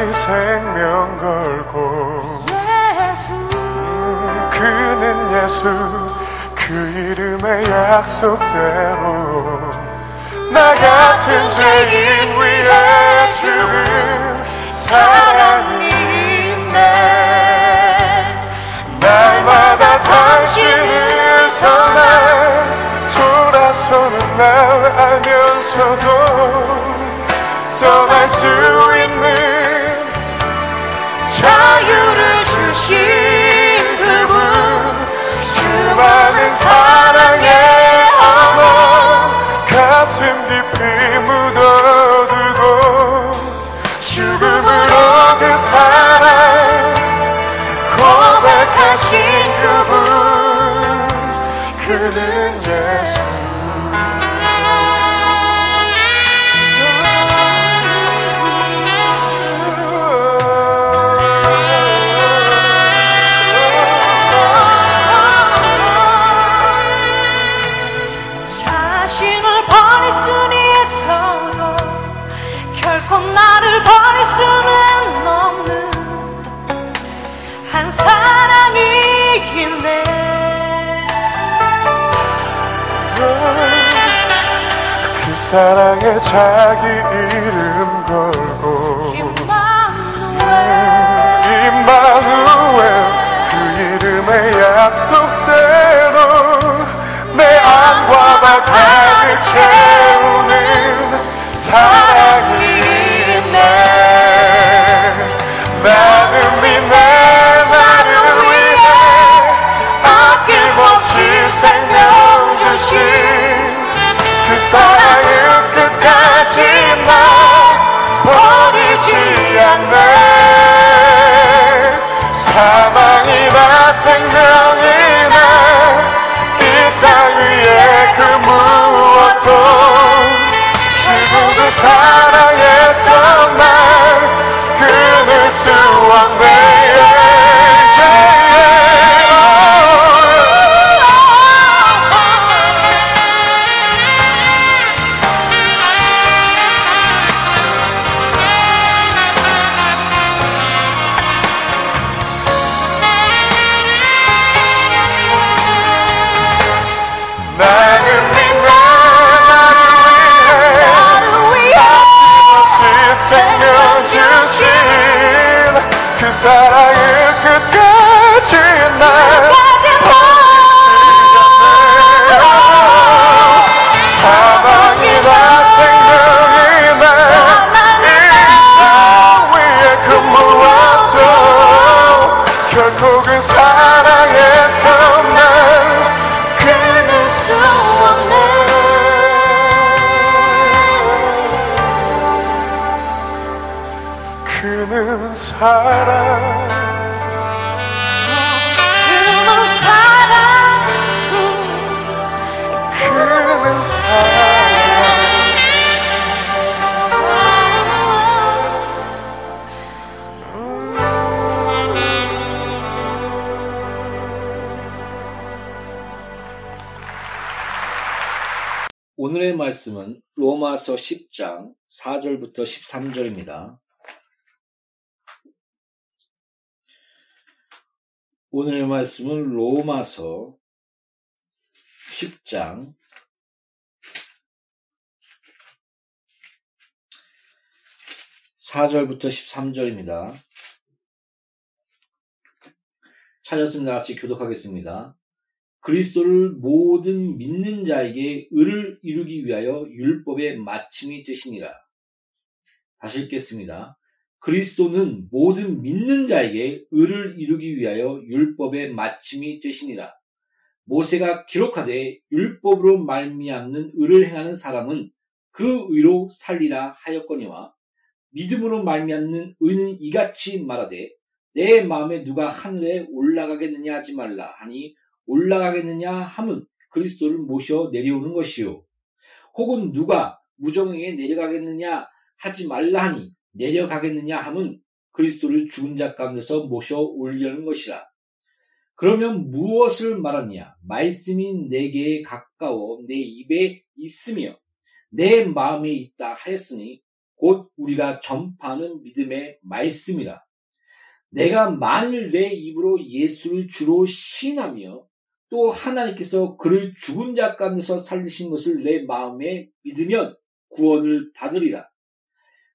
자기 생명 걸고 그는 예수 그 이름의 약속대로 나 같은 죄인 위해 죽은 사랑이 있네 날마다 당신을 떠나 돌아서는 날 알면서도 떠날 수 있는 주신 그분 수많은 사랑의 어머 가슴 깊이 묻어두고 죽음으 사랑에 자기 이름 걸고 임마누엘 그 이름의 약속대로 내 안과 발 가득 채우는 사랑 사 오늘의 말씀은 로마서 10장 4절부터 13절입니다. 오늘의 말씀은 로마서 10장 4절부터 13절입니다. 찾았습니다. 같이 교독하겠습니다. 그리스도를 모든 믿는 자에게 의를 이루기 위하여 율법의 마침이 되시니라. 다시 읽겠습니다. 그리스도는 모든 믿는 자에게 의를 이루기 위하여 율법의 마침이 되시니라. 모세가 기록하되 율법으로 말미암는 의를 행하는 사람은 그 의로 살리라 하였거니와 믿음으로 말미암는 의는 이같이 말하되 내 마음에 누가 하늘에 올라가겠느냐 하지 말라 하니 올라가겠느냐 함은 그리스도를 모셔 내려오는 것이요. 혹은 누가 무정에게 내려가겠느냐 하지 말라 하니 내려가겠느냐 함은 그리스도를 죽은 자 가운데서 모셔 올리려는 것이라. 그러면 무엇을 말하느냐? 말씀이 내게 가까워 내 입에 있으며 내 마음에 있다 하였으니 곧 우리가 전파하는 믿음의 말씀이라. 내가 만일 내 입으로 예수를 주로 신하며 또 하나님께서 그를 죽은 자 가운데서 살리신 것을 내 마음에 믿으면 구원을 받으리라.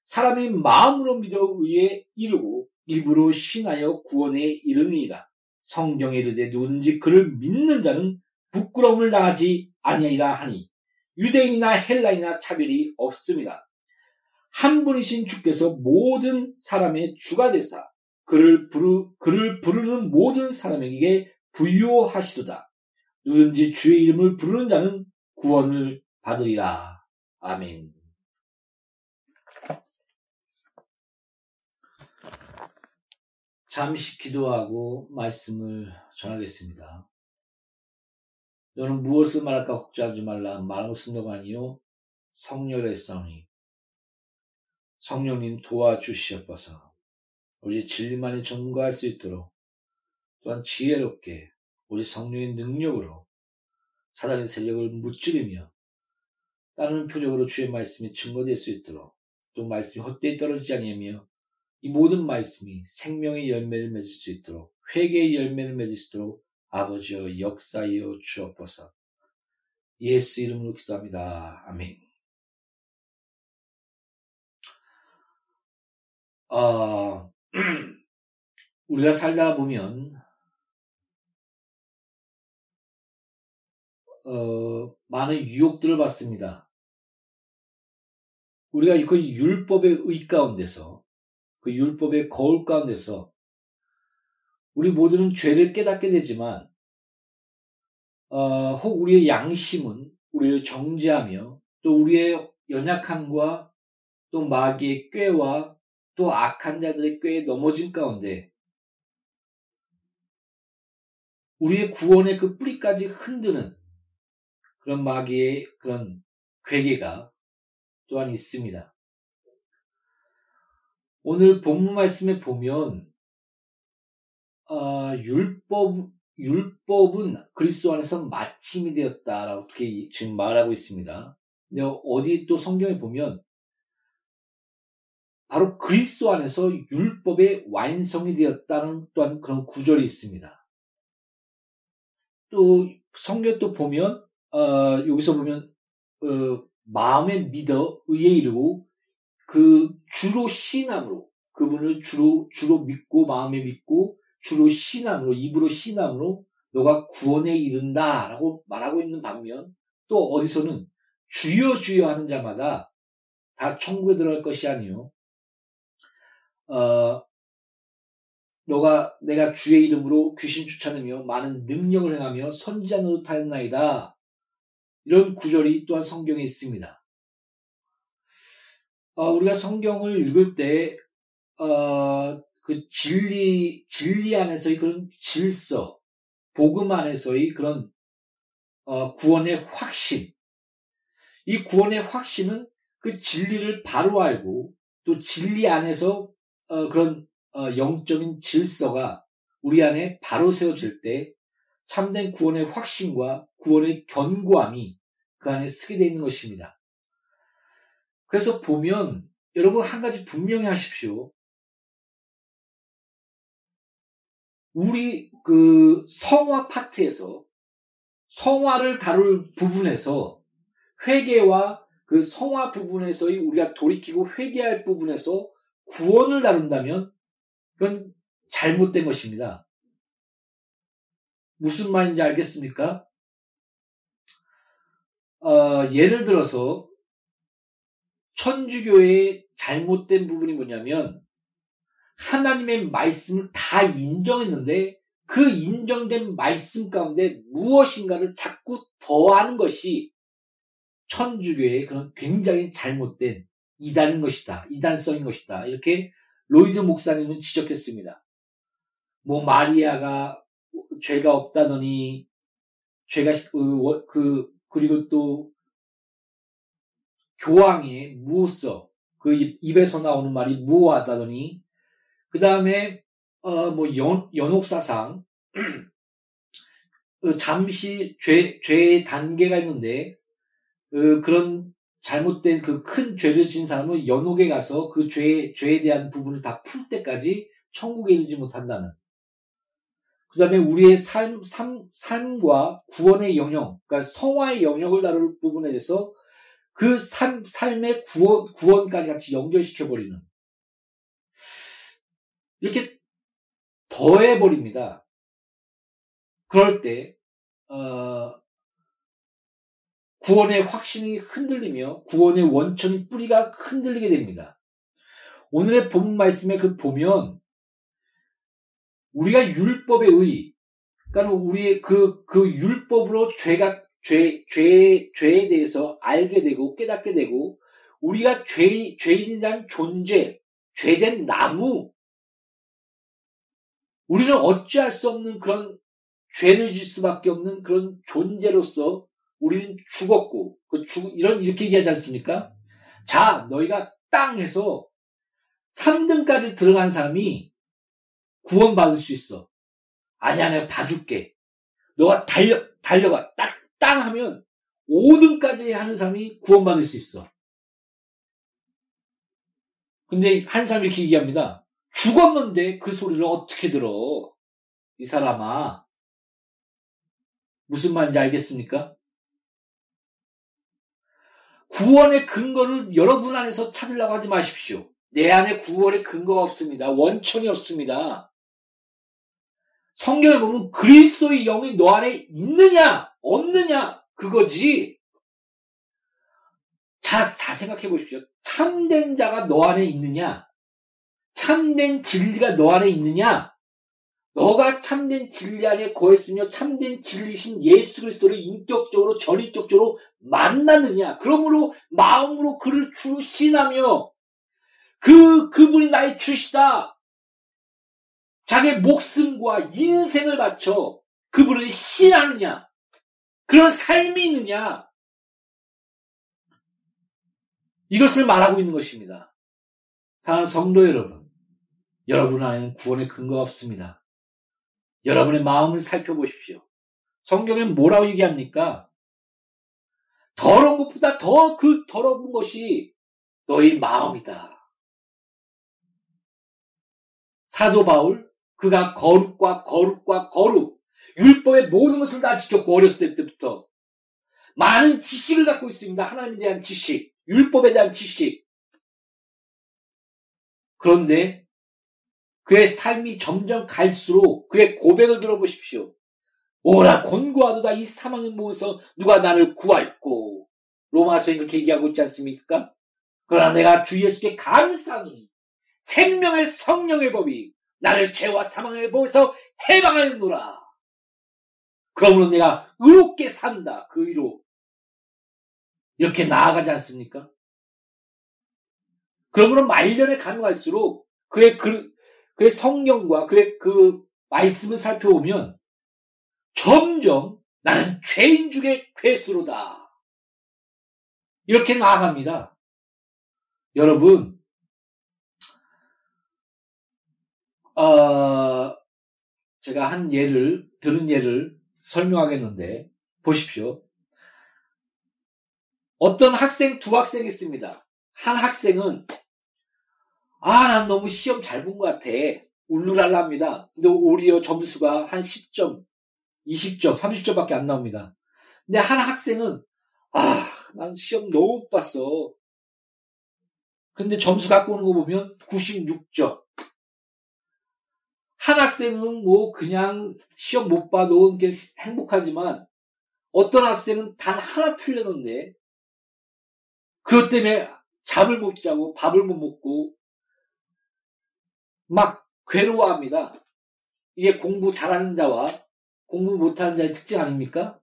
사람이 마음으로 믿어 의에 이르고 입으로 신하여 구원에 이르니라. 성경에 이르되 누구든지 그를 믿는 자는 부끄러움을 당하지 아니하리라 하니 유대인이나 헬라이나 차별이 없습니다. 한 분이신 주께서 모든 사람의 주가 되사 그를 부르 그를 부르는 모든 사람에게 부유하시도다. 누든지 주의 이름을 부르는 자는 구원을 받으리라. 아멘. 잠시 기도하고 말씀을 전하겠습니다. 너는 무엇을 말할까 걱정하지 말라. 말하고 쓴다가 아니요. 성령의 성이. 성령님 도와주시옵소서. 우리 진리만이 전가할 수 있도록 또한 지혜롭게 우리 성령의 능력으로 사단의 세력을 무찌르며 따르는 표적으로 주의 말씀이 증거될 수 있도록 또 말씀이 헛되이 떨어지지 않으며 이 모든 말씀이 생명의 열매를 맺을 수 있도록 회개의 열매를 맺을 수 있도록 아버지여 역사여 주옵소서. 예수 이름으로 기도합니다. 아멘. 어, 우리가 살다 보면 어, 많은 유혹들을 받습니다. 우리가 그 율법의 의 가운데서 그 율법의 거울 가운데서 우리 모두는 죄를 깨닫게 되지만 어, 혹 우리의 양심은 우리를 정죄하며 또 우리의 연약함과 또 마귀의 꾀와 또 악한 자들의 꾀에 넘어진 가운데 우리의 구원의 그 뿌리까지 흔드는 그런 마귀의 그런 괴계가 또한 있습니다. 오늘 본문 말씀에 보면 어, 율법 율법은 그리스도 안에서 마침이 되었다라고 어떻게 지금 말하고 있습니다. 근데 어디 또 성경에 보면 바로 그리스도 안에서 율법의 완성이 되었다는 또한 그런 구절이 있습니다. 또 성경 또 보면 어, 여기서 보면 어, 마음에 믿어 의에 이르고 그 주로 신함으로 그분을 주로 주로 믿고 마음에 믿고 주로 신함으로 입으로 신함으로 너가 구원에 이른다라고 말하고 있는 반면 또 어디서는 주여 주여 하는 자마다 다 천국에 들어갈 것이 아니요. 어, 너가 내가 주의 이름으로 귀신 쫓아내며 많은 능력을 행하며 선지자 노릇하였나이다. 이런 구절이 또한 성경에 있습니다. 어, 우리가 성경을 읽을 때, 어, 그 진리, 진리 안에서의 그런 질서, 복음 안에서의 그런, 어, 구원의 확신. 이 구원의 확신은 그 진리를 바로 알고 또 진리 안에서 어, 그런 어, 영적인 질서가 우리 안에 바로 세워질 때 참된 구원의 확신과 구원의 견고함이 그 안에 쓰게 되어 있는 것입니다. 그래서 보면 여러분 한 가지 분명히 하십시오. 우리 그 성화 파트에서 성화를 다룰 부분에서 회개와 그 성화 부분에서의 우리가 돌이키고 회개할 부분에서 구원을 다룬다면 그건 잘못된 것입니다. 무슨 말인지 알겠습니까? 어, 예를 들어서 천주교의 잘못된 부분이 뭐냐면 하나님의 말씀을 다 인정했는데 그 인정된 말씀 가운데 무엇인가를 자꾸 더하는 것이 천주교의 그런 굉장히 잘못된 이단인 것이다. 이단성인 것이다. 이렇게 로이드 목사님은 지적했습니다. 뭐 마리아가 죄가 없다더니 죄가 그, 그 그리고 또 교황이 무엇어 그 입에서 나오는 말이 무호하다더니 그 다음에 어 뭐 연옥사상 그 잠시 죄 죄의 단계가 있는데 그 그런 잘못된 그 큰 죄를 진 사람은 연옥에 가서 그 죄, 죄에 대한 부분을 다 풀 때까지 천국에 이르지 못한다는. 그 다음에 우리의 삶, 삶, 삶과 구원의 영역, 그러니까 성화의 영역을 다룰 부분에 대해서 그 삶, 삶의 구원, 구원까지 같이 연결시켜버리는. 이렇게 더해버립니다. 그럴 때, 어, 구원의 확신이 흔들리며 구원의 원천인 뿌리가 흔들리게 됩니다. 오늘의 본 말씀에 그 보면 우리가 율법의 의, 그러니까 우리의 그, 그 율법으로 죄가, 죄, 죄, 죄에 대해서 알게 되고 깨닫게 되고 우리가 죄, 죄인이란 존재, 죄된 나무, 우리는 어찌할 수 없는 그런 죄를 질 수밖에 없는 그런 존재로서 우리는 죽었고, 그 죽, 이런, 이렇게 얘기하지 않습니까? 자, 너희가 땅에서 3등까지 들어간 사람이 구원받을 수 있어. 아니야, 내가 봐줄게. 너가 달려, 달려가. 딱, 땅 하면 5등까지 하는 사람이 구원받을 수 있어. 근데 한 사람이 이렇게 얘기합니다. 죽었는데 그 소리를 어떻게 들어? 이 사람아. 무슨 말인지 알겠습니까? 구원의 근거를 여러분 안에서 찾으려고 하지 마십시오. 내 안에 구원의 근거가 없습니다. 원천이 없습니다. 성경에 보면 그리스도의 영이 너 안에 있느냐, 없느냐, 그거지. 자, 자 생각해 보십시오. 참된 자가 너 안에 있느냐, 참된 진리가 너 안에 있느냐, 너가 참된 진리 안에 거했으며 참된 진리신 예수 그리스도를 인격적으로 전인격적으로 만나느냐, 그러므로 마음으로 그를 주 신하며 그 그분이 나의 주시다. 자기의 목숨과 인생을 바쳐 그분을 신하느냐? 그런 삶이 있느냐? 이것을 말하고 있는 것입니다. 사랑하는 성도 여러분, 여러분 안에는 구원의 근거가 없습니다. 여러분의 마음을 살펴보십시오. 성경에 뭐라고 얘기합니까? 더러운 것보다 더 그 더러운 것이 너희 마음이다. 사도 바울 그가 거룩과 거룩과 거룩, 율법의 모든 것을 다 지켰고 어렸을 때부터 많은 지식을 갖고 있습니다. 하나님에 대한 지식, 율법에 대한 지식. 그런데 그의 삶이 점점 갈수록 그의 고백을 들어보십시오. 오라 곤고하도다 이 사망에 모여서 누가 나를 구할꼬. 로마서에 그렇게 얘기하고 있지 않습니까? 그러나 내가 주 예수께 감사하노니 생명의 성령의 법이 나를 죄와 사망의 법에서 해방하였노라. 그러므로 내가 의롭게 산다. 그 의로. 이렇게 나아가지 않습니까? 그러므로 말년에 가능할수록 그의 그, 그의 성경과 그의 그 말씀을 살펴보면 점점 나는 죄인 중에 괴수로다. 이렇게 나아갑니다. 여러분, 어, 제가 한 예를, 들은 예를 설명하겠는데, 보십시오. 어떤 학생, 두 학생이 있습니다. 한 학생은, 아, 난 너무 시험 잘 본 것 같아. 울루랄라 합니다. 근데 오히려 점수가 한 10점, 20점, 30점밖에 안 나옵니다. 근데 한 학생은, 아, 난 시험 너무 못 봤어. 근데 점수 갖고 오는 거 보면 96점. 한 학생은 뭐 그냥 시험 못 봐도 이렇게 행복하지만 어떤 학생은 단 하나 틀렸는데 그것 때문에 잠을 못 자고 밥을 못 먹고 막 괴로워합니다. 이게 공부 잘하는 자와 공부 못하는 자의 특징 아닙니까?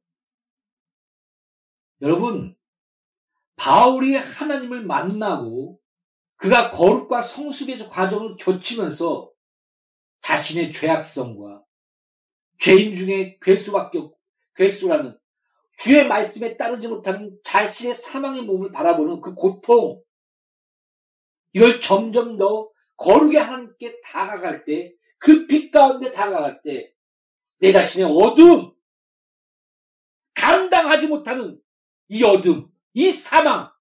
여러분, 바울이 하나님을 만나고 그가 거룩과 성숙의 과정을 거치면서 자신의 죄악성과 죄인 중에 괴수밖에 없, 괴수라는 주의 말씀에 따르지 못하는 자신의 사망의 몸을 바라보는 그 고통, 이걸 점점 더 거룩의 하나님께 다가갈 때, 그 빛 가운데 다가갈 때, 내 자신의 어둠, 감당하지 못하는 이 어둠, 이 사망,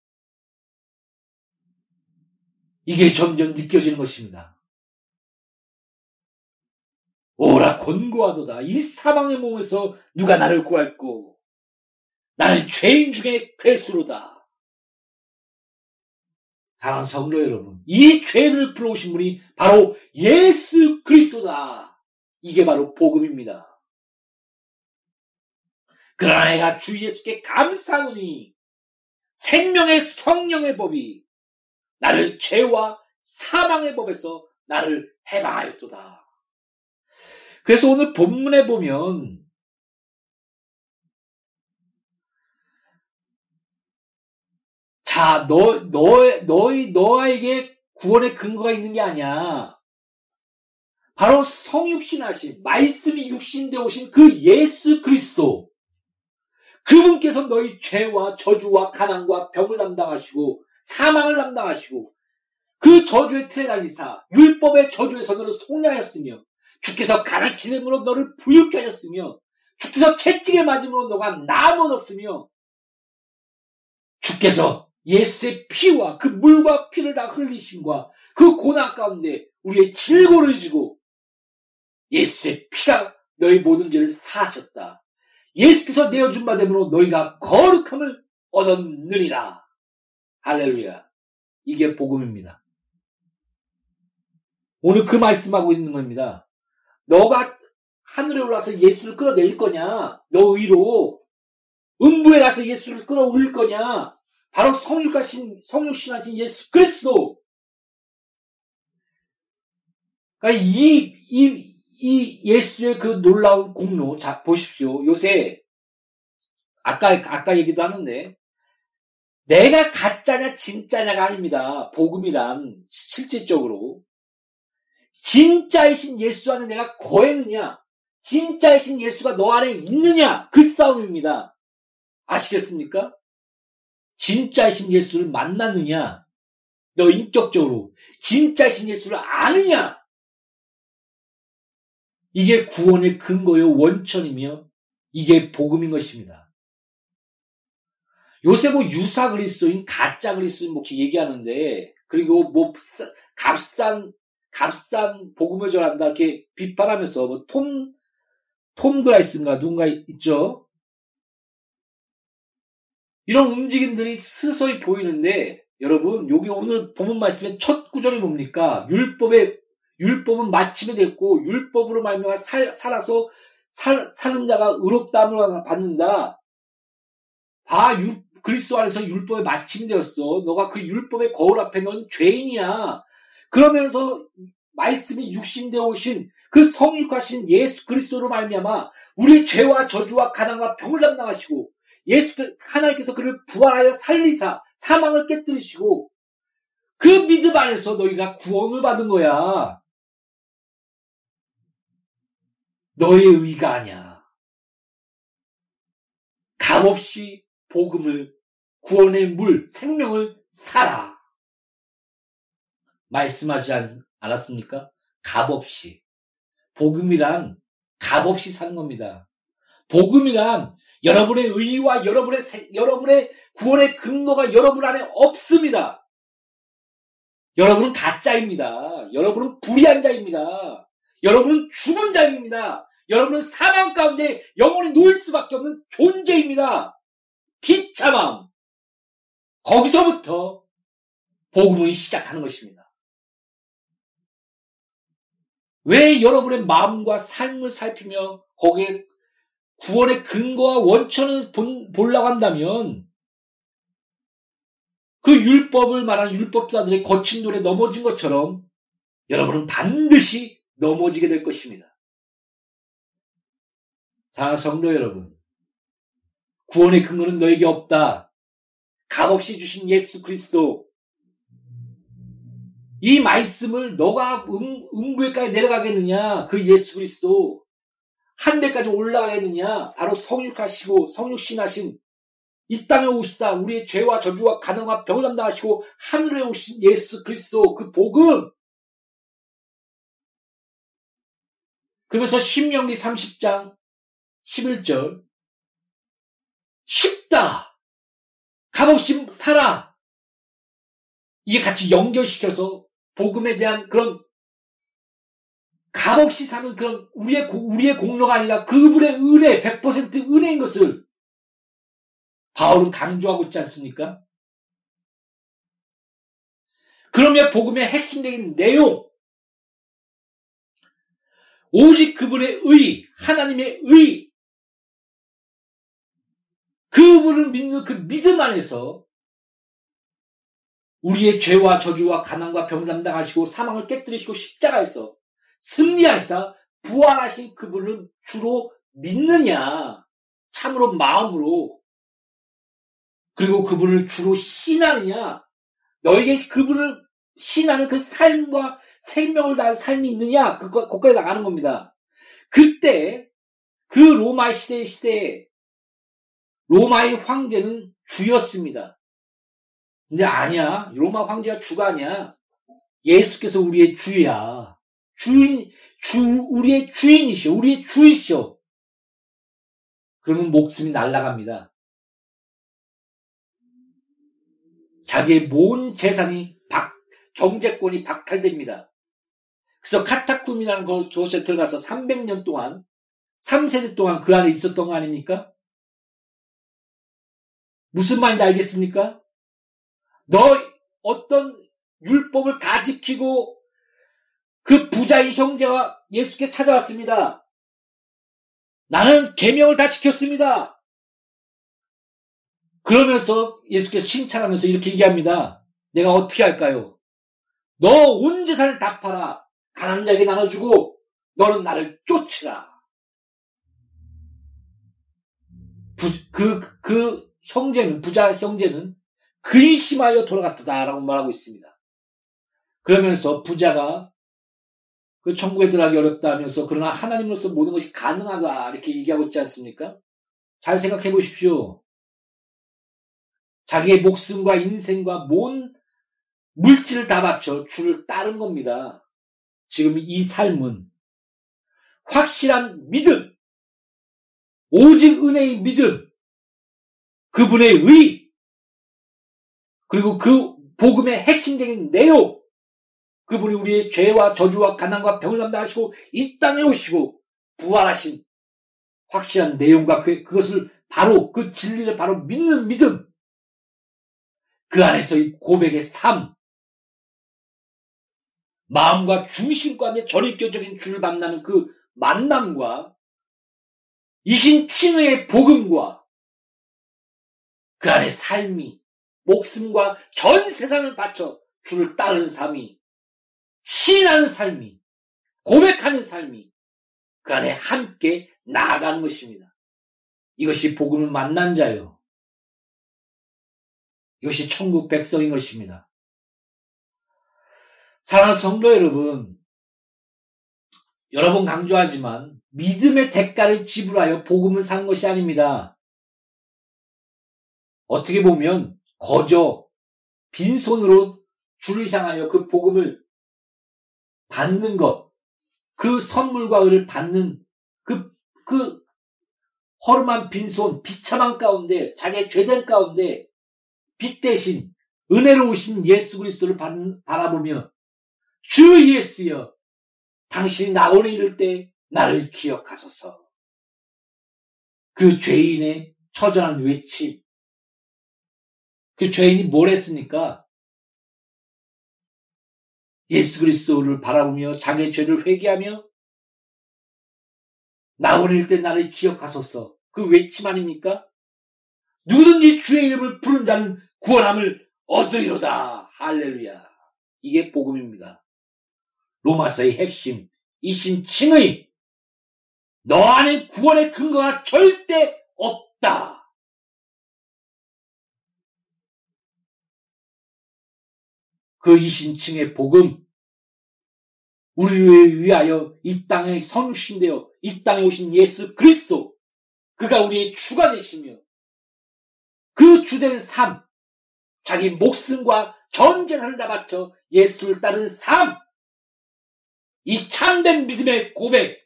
이게 점점 느껴지는 것입니다. 오라 권고하도다. 이 사망의 몸에서 누가 나를 구할꼬? 나는 죄인 중에 괴수로다. 사랑하는 성도 여러분, 이 죄를 풀어오신 분이 바로 예수 그리스도다. 이게 바로 복음입니다. 그러나 내가 주 예수께 감사하노니 생명의 성령의 법이 나를 죄와 사망의 법에서 나를 해방하였도다. 그래서 오늘 본문에 보면 자, 너, 너, 너희, 너에게 구원의 근거가 있는 게 아니야. 바로 성육신 하신, 말씀이 육신되어 오신 그 예수 그리스도. 그분께서 너희 죄와 저주와 가난과 병을 담당하시고, 사망을 담당하시고, 그 저주의 틀에 달리사, 율법의 저주에서 너를 속량하였으며, 주께서 가르치됨으로 너를 부유케 하셨으며 주께서 채찍에 맞음으로 너가 나눠졌으며 주께서 예수의 피와 그 물과 피를 다 흘리심과 그 고난 가운데 우리의 질고를 지고 예수의 피가 너희 모든 죄를 사하셨다. 예수께서 내어준 바됨으로 너희가 거룩함을 얻었느니라. 할렐루야. 이게 복음입니다. 오늘 그 말씀하고 있는 겁니다. 너가 하늘에 올라서 예수를 끌어내릴 거냐? 너 의로 음부에 가서 예수를 끌어올릴 거냐? 바로 성육하신 성육신하신 예수 그리스도. 그러니까 이, 이, 이 예수의 그 놀라운 공로, 자, 보십시오. 요새, 아까, 아까 얘기도 하는데, 내가 가짜냐, 진짜냐가 아닙니다. 복음이란, 실질적으로. 진짜이신 예수 안에 내가 거했느냐? 진짜이신 예수가 너 안에 있느냐? 그 싸움입니다. 아시겠습니까? 진짜이신 예수를 만났느냐? 너 인격적으로 진짜이신 예수를 아느냐? 이게 구원의 근거요 원천이며 이게 복음인 것입니다. 요새 뭐 유사 그리스도인 가짜 그리스도인 뭐 이렇게 얘기하는데 그리고 뭐 값싼 값싼 복음을 전한다 이렇게 비판하면서 뭐 톰, 톰 그라이스인가 누군가 있죠. 이런 움직임들이 스서히 보이는데 여러분 여기 오늘 본문 말씀의 첫 구절이 뭡니까? 율법의 율법은 마침이 됐고 율법으로 말미암아 살아서 살, 사는 자가 의롭다함을 받는다. 봐 유, 그리스도 안에서 율법의 마침이 되었어. 너가 그 율법의 거울 앞에 넌 죄인이야. 그러면서 말씀이 육신되어 오신 그 성육하신 예수 그리스도로 말미암아 우리의 죄와 저주와 가난과 병을 담당하시고 예수 그, 하나님께서 그를 부활하여 살리사 사망을 깨뜨리시고 그 믿음 안에서 너희가 구원을 받은 거야. 너의 의가 아니야. 값없이 복음을 구원의 물 생명을 살아. 말씀하지 않았습니까? 값 없이. 복음이란 값 없이 사는 겁니다. 복음이란 여러분의 의와 여러분의 여러분의 구원의 근거가 여러분 안에 없습니다. 여러분은 가짜입니다. 여러분은 불의한 자입니다. 여러분은 죽은 자입니다. 여러분은 사망 가운데 영원히 놓일 수밖에 없는 존재입니다. 비참함. 거기서부터 복음은 시작하는 것입니다. 왜 여러분의 마음과 삶을 살피며 거기에 구원의 근거와 원천을 보려고 한다면 그 율법을 말한 율법자들의 거친 돌에 넘어진 것처럼 여러분은 반드시 넘어지게 될 것입니다. 사랑 성도 여러분, 구원의 근거는 너에게 없다. 값없이 주신 예수 그리스도, 이 말씀을 너가 음, 음부에까지 내려가겠느냐? 그 예수 그리스도. 한 배까지 올라가겠느냐? 바로 성육하시고 성육신하신 이 땅에 오십사 우리의 죄와 저주와 가능한 병을 담당하시고 하늘에 오신 예수 그리스도 그 복음. 그러면서 신명기 30장 11절. 쉽다. 값없이 살아. 이게 같이 연결시켜서 복음에 대한 그런 값없이 사는 그런 우리의, 우리의 공로가 아니라 그분의 은혜, 100% 은혜인 것을 바울은 강조하고 있지 않습니까? 그러면 복음의 핵심적인 내용, 오직 그분의 의, 하나님의 의, 그분을 믿는 그 믿음 안에서 우리의 죄와 저주와 가난과 병을 담당하시고 사망을 깨뜨리시고 십자가에서 승리하시사 부활하신 그분을 주로 믿느냐 참으로 마음으로 그리고 그분을 주로 신하느냐 너에게 그분을 신하는 그 삶과 생명을 다한 삶이 있느냐 그거 거기에 나가는 겁니다. 그때 그 로마 시대 시대에 로마의 황제는 주였습니다. 근데 아니야. 로마 황제가 주가 아니야. 예수께서 우리의 주야. 주인, 주, 우리의 주인이시오. 우리의 주이시오. 그러면 목숨이 날아갑니다. 자기의 모든 재산이 박, 경제권이 박탈됩니다. 그래서 카타쿰이라는 곳에 들어가서 300년 동안, 3세대 동안 그 안에 있었던 거 아닙니까? 무슨 말인지 알겠습니까? 너 어떤 율법을 다 지키고 그 부자의 형제가 예수께 찾아왔습니다. 나는 계명을 다 지켰습니다. 그러면서 예수께서 칭찬하면서 이렇게 얘기합니다. 내가 어떻게 할까요? 너 온 재산을 다 팔아. 가난한 자에게 나눠주고 너는 나를 쫓으라. 부, 그, 그 형제는, 부자 형제는 근심하여 돌아갔다라고 말하고 있습니다. 그러면서 부자가 그 천국에 들어가기 어렵다 하면서 그러나 하나님으로서 모든 것이 가능하다 이렇게 얘기하고 있지 않습니까? 잘 생각해 보십시오. 자기의 목숨과 인생과 뭔 물질을 다 바쳐 주를 따른 겁니다. 지금 이 삶은 확실한 믿음, 오직 은혜의 믿음, 그분의 의, 그리고 그 복음의 핵심적인 내용, 그분이 우리의 죄와 저주와 가난과 병을 담당하시고 이 땅에 오시고 부활하신 확실한 내용과 그, 그것을 바로 그 진리를 바로 믿는 믿음, 그 안에서의 고백의 삶, 마음과 중심과 전입교적인 주를 만나는 그 만남과 이신칭의 복음과 그 안에 삶이 목숨과 전 세상을 바쳐 주를 따르는 삶이 신하는 삶이 고백하는 삶이 그 안에 함께 나아가는 것입니다. 이것이 복음을 만난 자요. 이것이 천국 백성인 것입니다. 사랑하는 성도 여러분, 여러 번 강조하지만 믿음의 대가를 지불하여 복음을 사는 것이 아닙니다. 어떻게 보면 거저 빈손으로 주를 향하여 그 복음을 받는 것, 그 선물과 을을 받는 그, 그 허름한 빈손, 비참한 가운데, 자기의 죄된 가운데 빛 대신 은혜로우신 예수 그리스도를 바라보며 주 예수여, 당신이 나오는 이럴 때 나를 기억하소서. 그 죄인의 처절한 외침, 그 죄인이 뭘 했습니까? 예수 그리스도를 바라보며 자기의 죄를 회개하며 나오는 때 나를 기억하소서. 그 외침 아닙니까? 누구든지 주의 이름을 부른 자는 구원함을 얻으리로다. 할렐루야. 이게 복음입니다. 로마서의 핵심, 이신칭의 너 안에 구원의 근거가 절대 없다. 그 이신칭의 복음, 우리를 위하여 이 땅에 성신되어 이 땅에 오신 예수 그리스도, 그가 우리의 주가 되시며, 그 주된 삶, 자기 목숨과 전 재산을 다 바쳐 예수를 따르는 삶, 이 참된 믿음의 고백,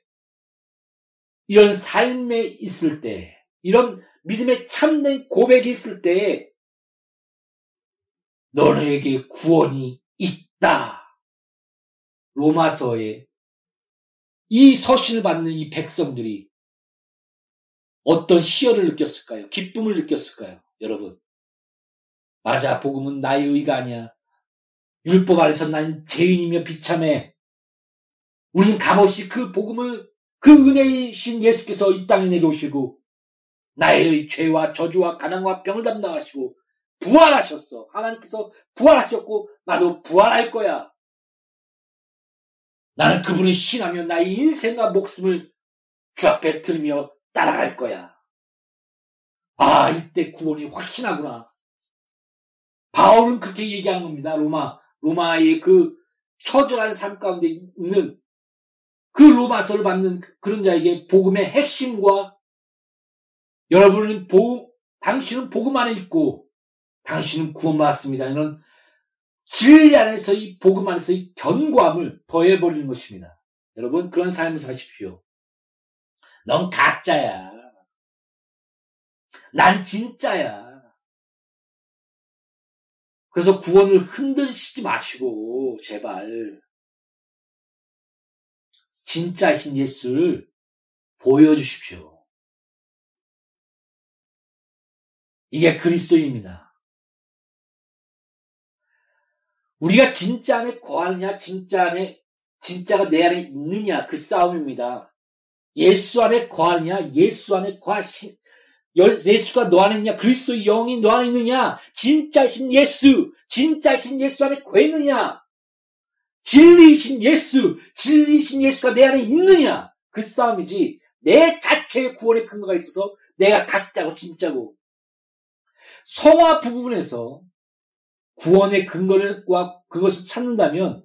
이런 삶에 있을 때, 이런 믿음의 참된 고백이 있을 때, 너네에게 구원이 있다. 로마서에 이 서신을 받는 이 백성들이 어떤 희열을 느꼈을까요? 기쁨을 느꼈을까요? 여러분. 맞아. 복음은 나의 의가 아니야. 율법 아래서 난 죄인이며 비참해. 우린 값없이 그 복음을 그 은혜이신 예수께서 이 땅에 내려오시고 나의 죄와 저주와 가난과 병을 담당하시고 부활하셨어. 하나님께서 부활하셨고 나도 부활할 거야. 나는 그분을 신하며 나의 인생과 목숨을 주 앞에 들며 따라갈 거야. 아, 이때 구원이 확신하구나. 바울은 그렇게 얘기하는 겁니다. 로마, 로마의 그 처절한 삶 가운데 있는 그 로마서를 받는 그런 자에게 복음의 핵심과 여러분은 보, 당신은 복음 안에 있고 당신은 구원받았습니다. 이런 진리 안에서 이 복음 안에서 이 견고함을 더해버리는 것입니다. 여러분 그런 삶을 사십시오. 넌 가짜야. 난 진짜야. 그래서 구원을 흔들시지 마시고 제발 진짜신 예수를 보여주십시오. 이게 그리스도입니다. 우리가 진짜 안에 거하느냐, 진짜 안에, 진짜가 내 안에 있느냐, 그 싸움입니다. 예수 안에 거하느냐, 예수 안에 거하시, 예수가 너 안에 있냐, 그리스도의 영이 너 안에 있느냐, 진짜신 예수, 진짜신 예수 안에 거했느냐, 진리이신 예수, 진리이신 예수가 내 안에 있느냐, 그 싸움이지, 내 자체의 구원의 근거가 있어서 내가 가짜고 진짜고. 성화 부분에서 구원의 근거를 그것을 찾는다면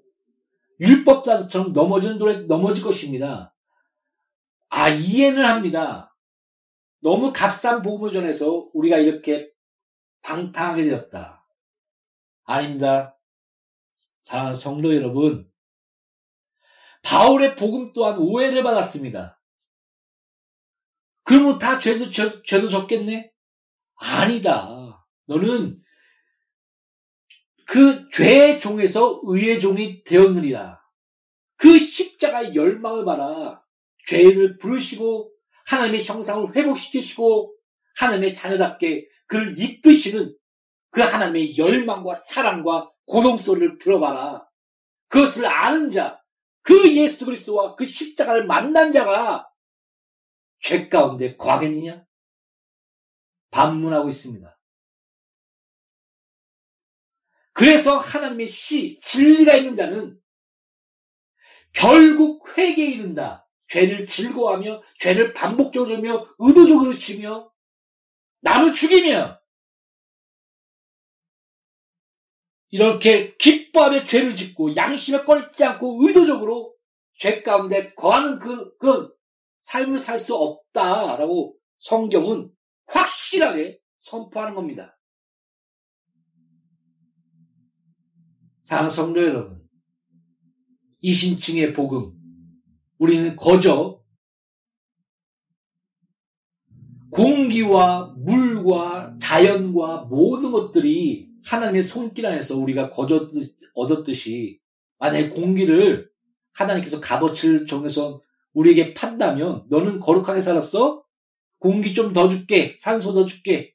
율법자들처럼 넘어지는 돌에 넘어질 것입니다. 아 이해는 합니다. 너무 값싼 복음을 전해서 우리가 이렇게 방탕하게 되었다. 아닙니다. 사랑하는 성도 여러분, 바울의 복음 또한 오해를 받았습니다. 그러면 다 죄도, 죄, 죄도 적겠네? 아니다. 너는 그 죄의 종에서 의의 종이 되었느니라. 그 십자가의 열망을 봐라. 죄를 부르시고 하나님의 형상을 회복시키시고 하나님의 자녀답게 그를 이끄시는 그 하나님의 열망과 사랑과 고동 소리를 들어봐라. 그것을 아는 자, 그 예수 그리스도와 그 십자가를 만난 자가 죄 가운데 거하겠느냐? 반문하고 있습니다. 그래서 하나님의 시, 진리가 있는 자는 결국 회개에 이른다. 죄를 즐거워하며, 죄를 반복적으로 하며, 의도적으로 치며, 남을 죽이며, 이렇게 기뻐하며 죄를 짓고, 양심에 꺼리지 않고, 의도적으로 죄 가운데 거하는 그, 그런 삶을 살 수 없다라고 성경은 확실하게 선포하는 겁니다. 사랑하는 성도 여러분, 이신층의 복음, 우리는 거저 공기와 물과 자연과 모든 것들이 하나님의 손길 안에서 우리가 거저 얻었듯이 만약에 공기를 하나님께서 값어치를 정해서 우리에게 판다면 너는 거룩하게 살았어? 공기 좀 더 줄게. 산소 더 줄게.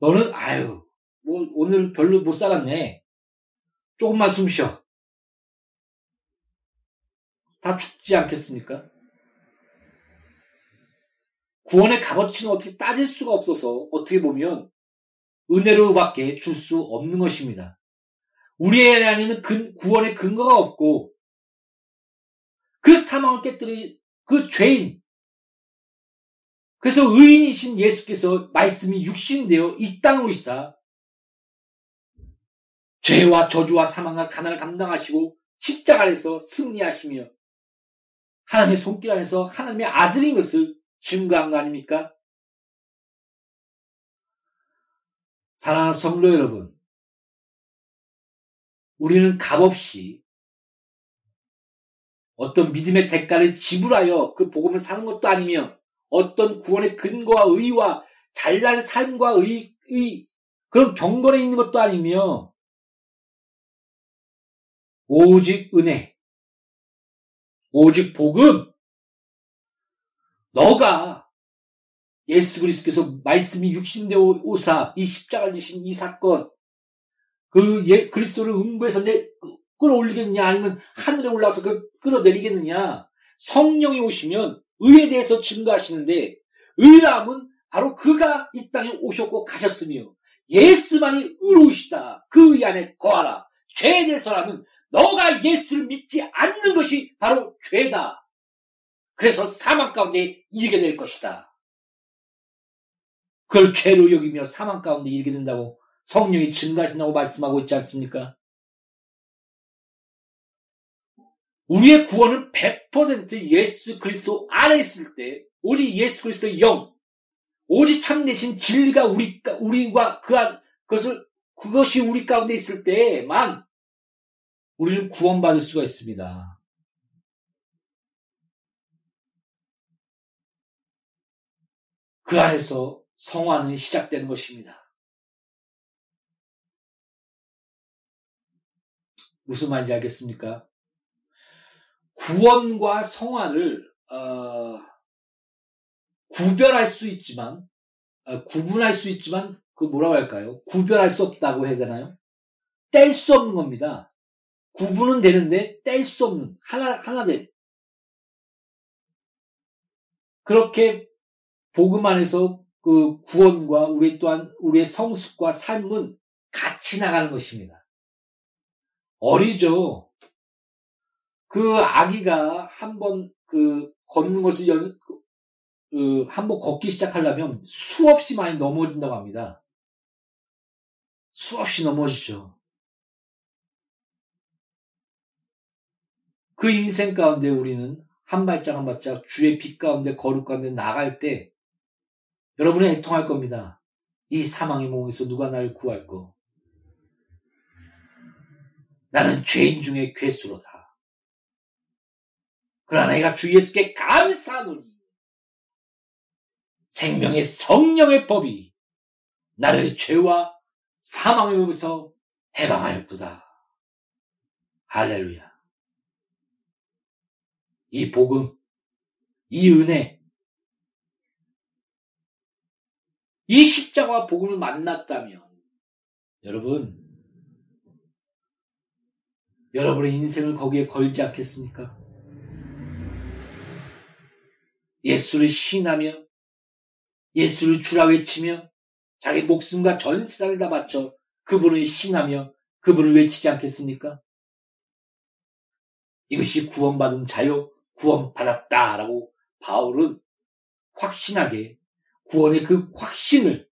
너는 아유 뭐 오늘 별로 못 살았네. 조금만 숨 쉬어. 다 죽지 않겠습니까? 구원의 값어치는 어떻게 따질 수가 없어서 어떻게 보면 은혜로밖에 줄 수 없는 것입니다. 우리 안에는 근, 구원의 근거가 없고 그 사망을 깨뜨린 그 죄인 그래서 의인이신 예수께서 말씀이 육신되어 이 땅으로 있사 죄와 저주와 사망과 가난을 감당하시고 십자가에서 승리하시며 하나님의 손길 안에서 하나님의 아들인 것을 증거한 거 아닙니까? 사랑하는 성도 여러분, 우리는 값없이 어떤 믿음의 대가를 지불하여 그 복음을 사는 것도 아니며 어떤 구원의 근거와 의와 잘난 삶과 의, 의 그런 경건에 있는 것도 아니며 오직 은혜, 오직 복음, 너가 예수 그리스도께서 말씀이 육신되어 오사 이 십자가를 지신 이 사건 그 예, 그리스도를 음부에서 내 끌어올리겠느냐 아니면 하늘에 올라와서 그 끌어내리겠느냐 성령이 오시면 의에 대해서 증거하시는데 의람은 바로 그가 이 땅에 오셨고 가셨으며 예수만이 의로우시다. 그 의 안에 거하라. 죄에 대해서라면 너가 예수를 믿지 않는 것이 바로 죄다. 그래서 사망 가운데 이르게 될 것이다. 그걸 죄로 여기며 사망 가운데 이르게 된다고 성령이 증가하신다고 말씀하고 있지 않습니까? 우리의 구원은 100% 예수 그리스도 안에 있을 때, 오직 예수 그리스도의 영, 오직 참되신 진리가 우리, 우리와 그, 그것을, 그것이 우리 가운데 있을 때만 우리는 구원받을 수가 있습니다. 그 안에서 성화는 시작되는 것입니다. 무슨 말인지 알겠습니까? 구원과 성화를 어, 구별할 수 있지만 어, 구분할 수 있지만 그 뭐라고 할까요? 구별할 수 없다고 해야 되나요? 뗄 수 없는 겁니다. 구분은 되는데 뗄 수 없는 하나 하나 된 그렇게 복음 안에서 그 구원과 우리 또한 우리의 성숙과 삶은 같이 나가는 것입니다. 어리죠. 그 아기가 한번 그 걷는 것을 연, 그 한번 걷기 시작하려면 수없이 많이 넘어진다고 합니다. 수없이 넘어지죠. 그 인생 가운데 우리는 한 발짝 한 발짝 주의 빛 가운데 거룩 가운데 나갈 때 여러분은 애통할 겁니다. 이 사망의 몸에서 누가 나를 구할고 나는 죄인 중에 괴수로다. 그러나 내가 주 예수께 감사하노니 생명의 성령의 법이 나를 죄와 사망의 몸에서 해방하였도다. 할렐루야. 이 복음, 이 은혜, 이 십자가 복음을 만났다면 여러분 여러분의 인생을 거기에 걸지 않겠습니까? 예수를 신하며 예수를 주라 외치며 자기 목숨과 전세를 다 바쳐 그분을 신하며 그분을 외치지 않겠습니까? 이것이 구원받은 자요, 구원받았다라고 바울은 확신하게 구원의 그 확신을,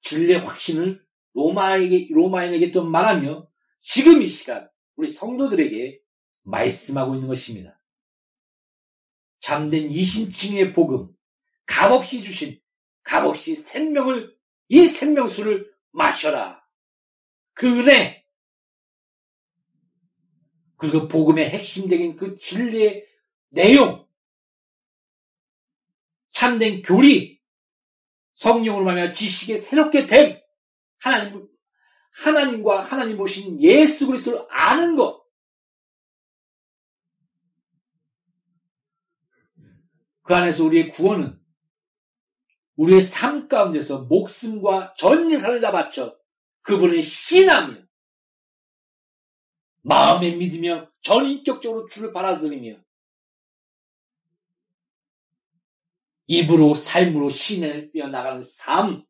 진리의 확신을 로마에게, 로마인에게 또 말하며 지금 이 시간 우리 성도들에게 말씀하고 있는 것입니다. 잠든 이신칭의 복음, 값없이 주신 값없이 생명을 이 생명수를 마셔라. 그 은혜 그리고 복음의 핵심적인 그 진리의 내용 참된 교리 성령으로 말하며 지식의 새롭게 됨. 하나님 하나님과 하나님 보신 예수 그리스도를 아는 것. 그 안에서 우리의 구원은 우리의 삶 가운데서 목숨과 전 예산을 다 바쳐 그분을 신하며 마음에 믿으며 전인격적으로 주를 받아들이며 입으로 삶으로 신을 빼어나가는 삶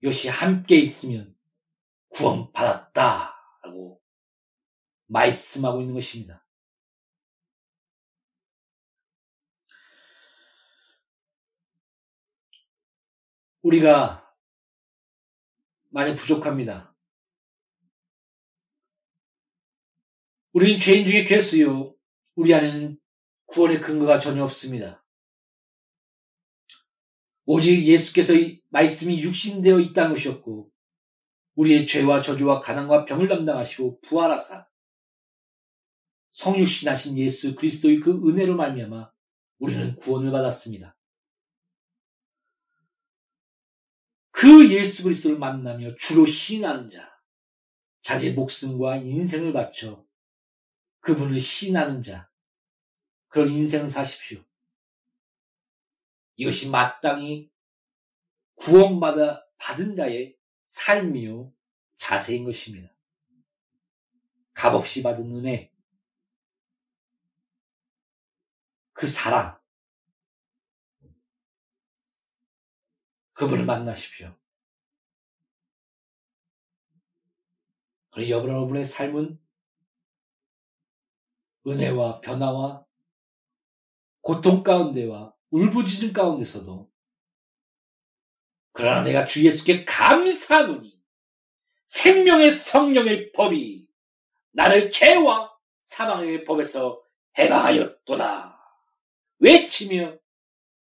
이것이 함께 있으면 구원받았다라고 말씀하고 있는 것입니다. 우리가 많이 부족합니다. 우리는 죄인 중에 괴수요. 우리 안에는 구원의 근거가 전혀 없습니다. 오직 예수께서 말씀이 육신되어 이 땅에 오셨고 우리의 죄와 저주와 가난과 병을 담당하시고 부활하사 성육신하신 예수 그리스도의 그 은혜로 말미암아 우리는 구원을 받았습니다. 그 예수 그리스도를 만나며 주로 신하는 자, 자기의 목숨과 인생을 바쳐 그분을 신하는 자, 그런 인생을 사십시오. 이것이 마땅히 구원받아 받은 자의 삶이요 자세인 것입니다. 값없이 받은 은혜, 그 사랑, 그분을 만나십시오. 그리고 여러분의 삶은 은혜와 변화와 고통 가운데와 울부짖음 가운데서도 그러나 내가 주 예수께 감사하노니 생명의 성령의 법이 나를 죄와 사망의 법에서 해방하였도다. 외치며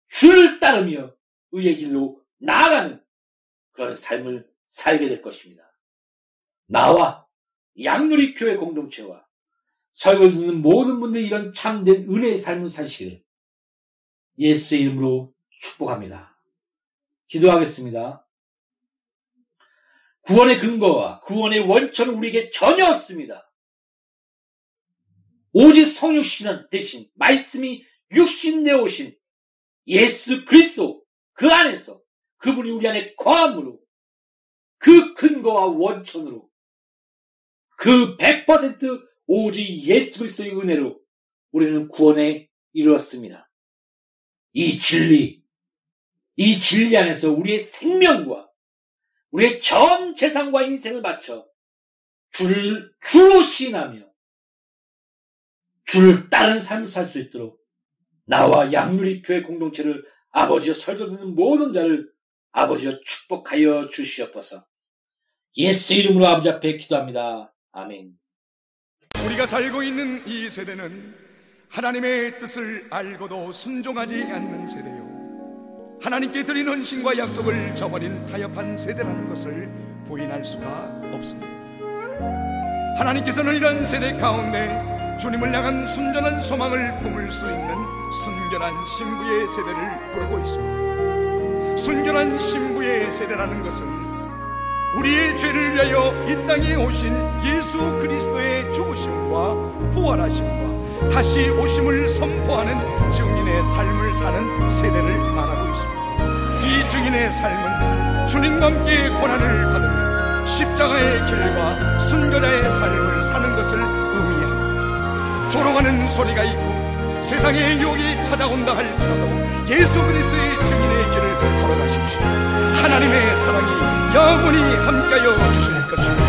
주를 따르며 의의 길로 나아가는 그런 삶을 살게 될 것입니다. 나와 양누리 교회 공동체와 설교를 듣는 모든 분들이 이런 참된 은혜의 삶을 사시기를 예수의 이름으로 축복합니다. 기도하겠습니다. 구원의 근거와 구원의 원천은 우리에게 전혀 없습니다. 오직 성육신 대신 말씀이 육신 되어 오신 예수 그리스도 그 안에서 그분이 우리 안에 거함으로 그 근거와 원천으로 그 100% 오직 예수 그리스도의 은혜로 우리는 구원에 이르렀습니다. 이 진리, 이 진리 안에서 우리의 생명과 우리의 전 재산과 인생을 바쳐 주를 주로 신하며 주를 따른 삶을 살 수 있도록 나와 양누리 교회 공동체를 아버지여 설교 듣는 모든 자를 아버지여 축복하여 주시옵소서. 예수 이름으로 아버지 앞에 기도합니다. 아멘. 우리가 살고 있는 이 세대는 하나님의 뜻을 알고도 순종하지 않는 세대요. 하나님께 드리는 신과 약속을 저버린 타협한 세대라는 것을 부인할 수가 없습니다. 하나님께서는 이런 세대 가운데 주님을 향한 순전한 소망을 품을 수 있는 순결한 신부의 세대를 부르고 있습니다. 순결한 신부의 세대라는 것은 우리의 죄를 위하여 이 땅에 오신 예수 그리스도의 죽으심과 부활하심과 다시 오심을 선포하는 증인의 삶을 사는 세대를 말하고 있습니다. 이 증인의 삶은 주님과 함께 고난을 받으며 십자가의 길과 순교자의 삶을 사는 것을 의미합니다. 조롱하는 소리가 있고 세상의 유혹이 찾아온다 할지라도 예수 그리스도의 증인의 길을 걸어가십시오. 하나님의 사랑이 영원히 함께하여 주실 것입니다.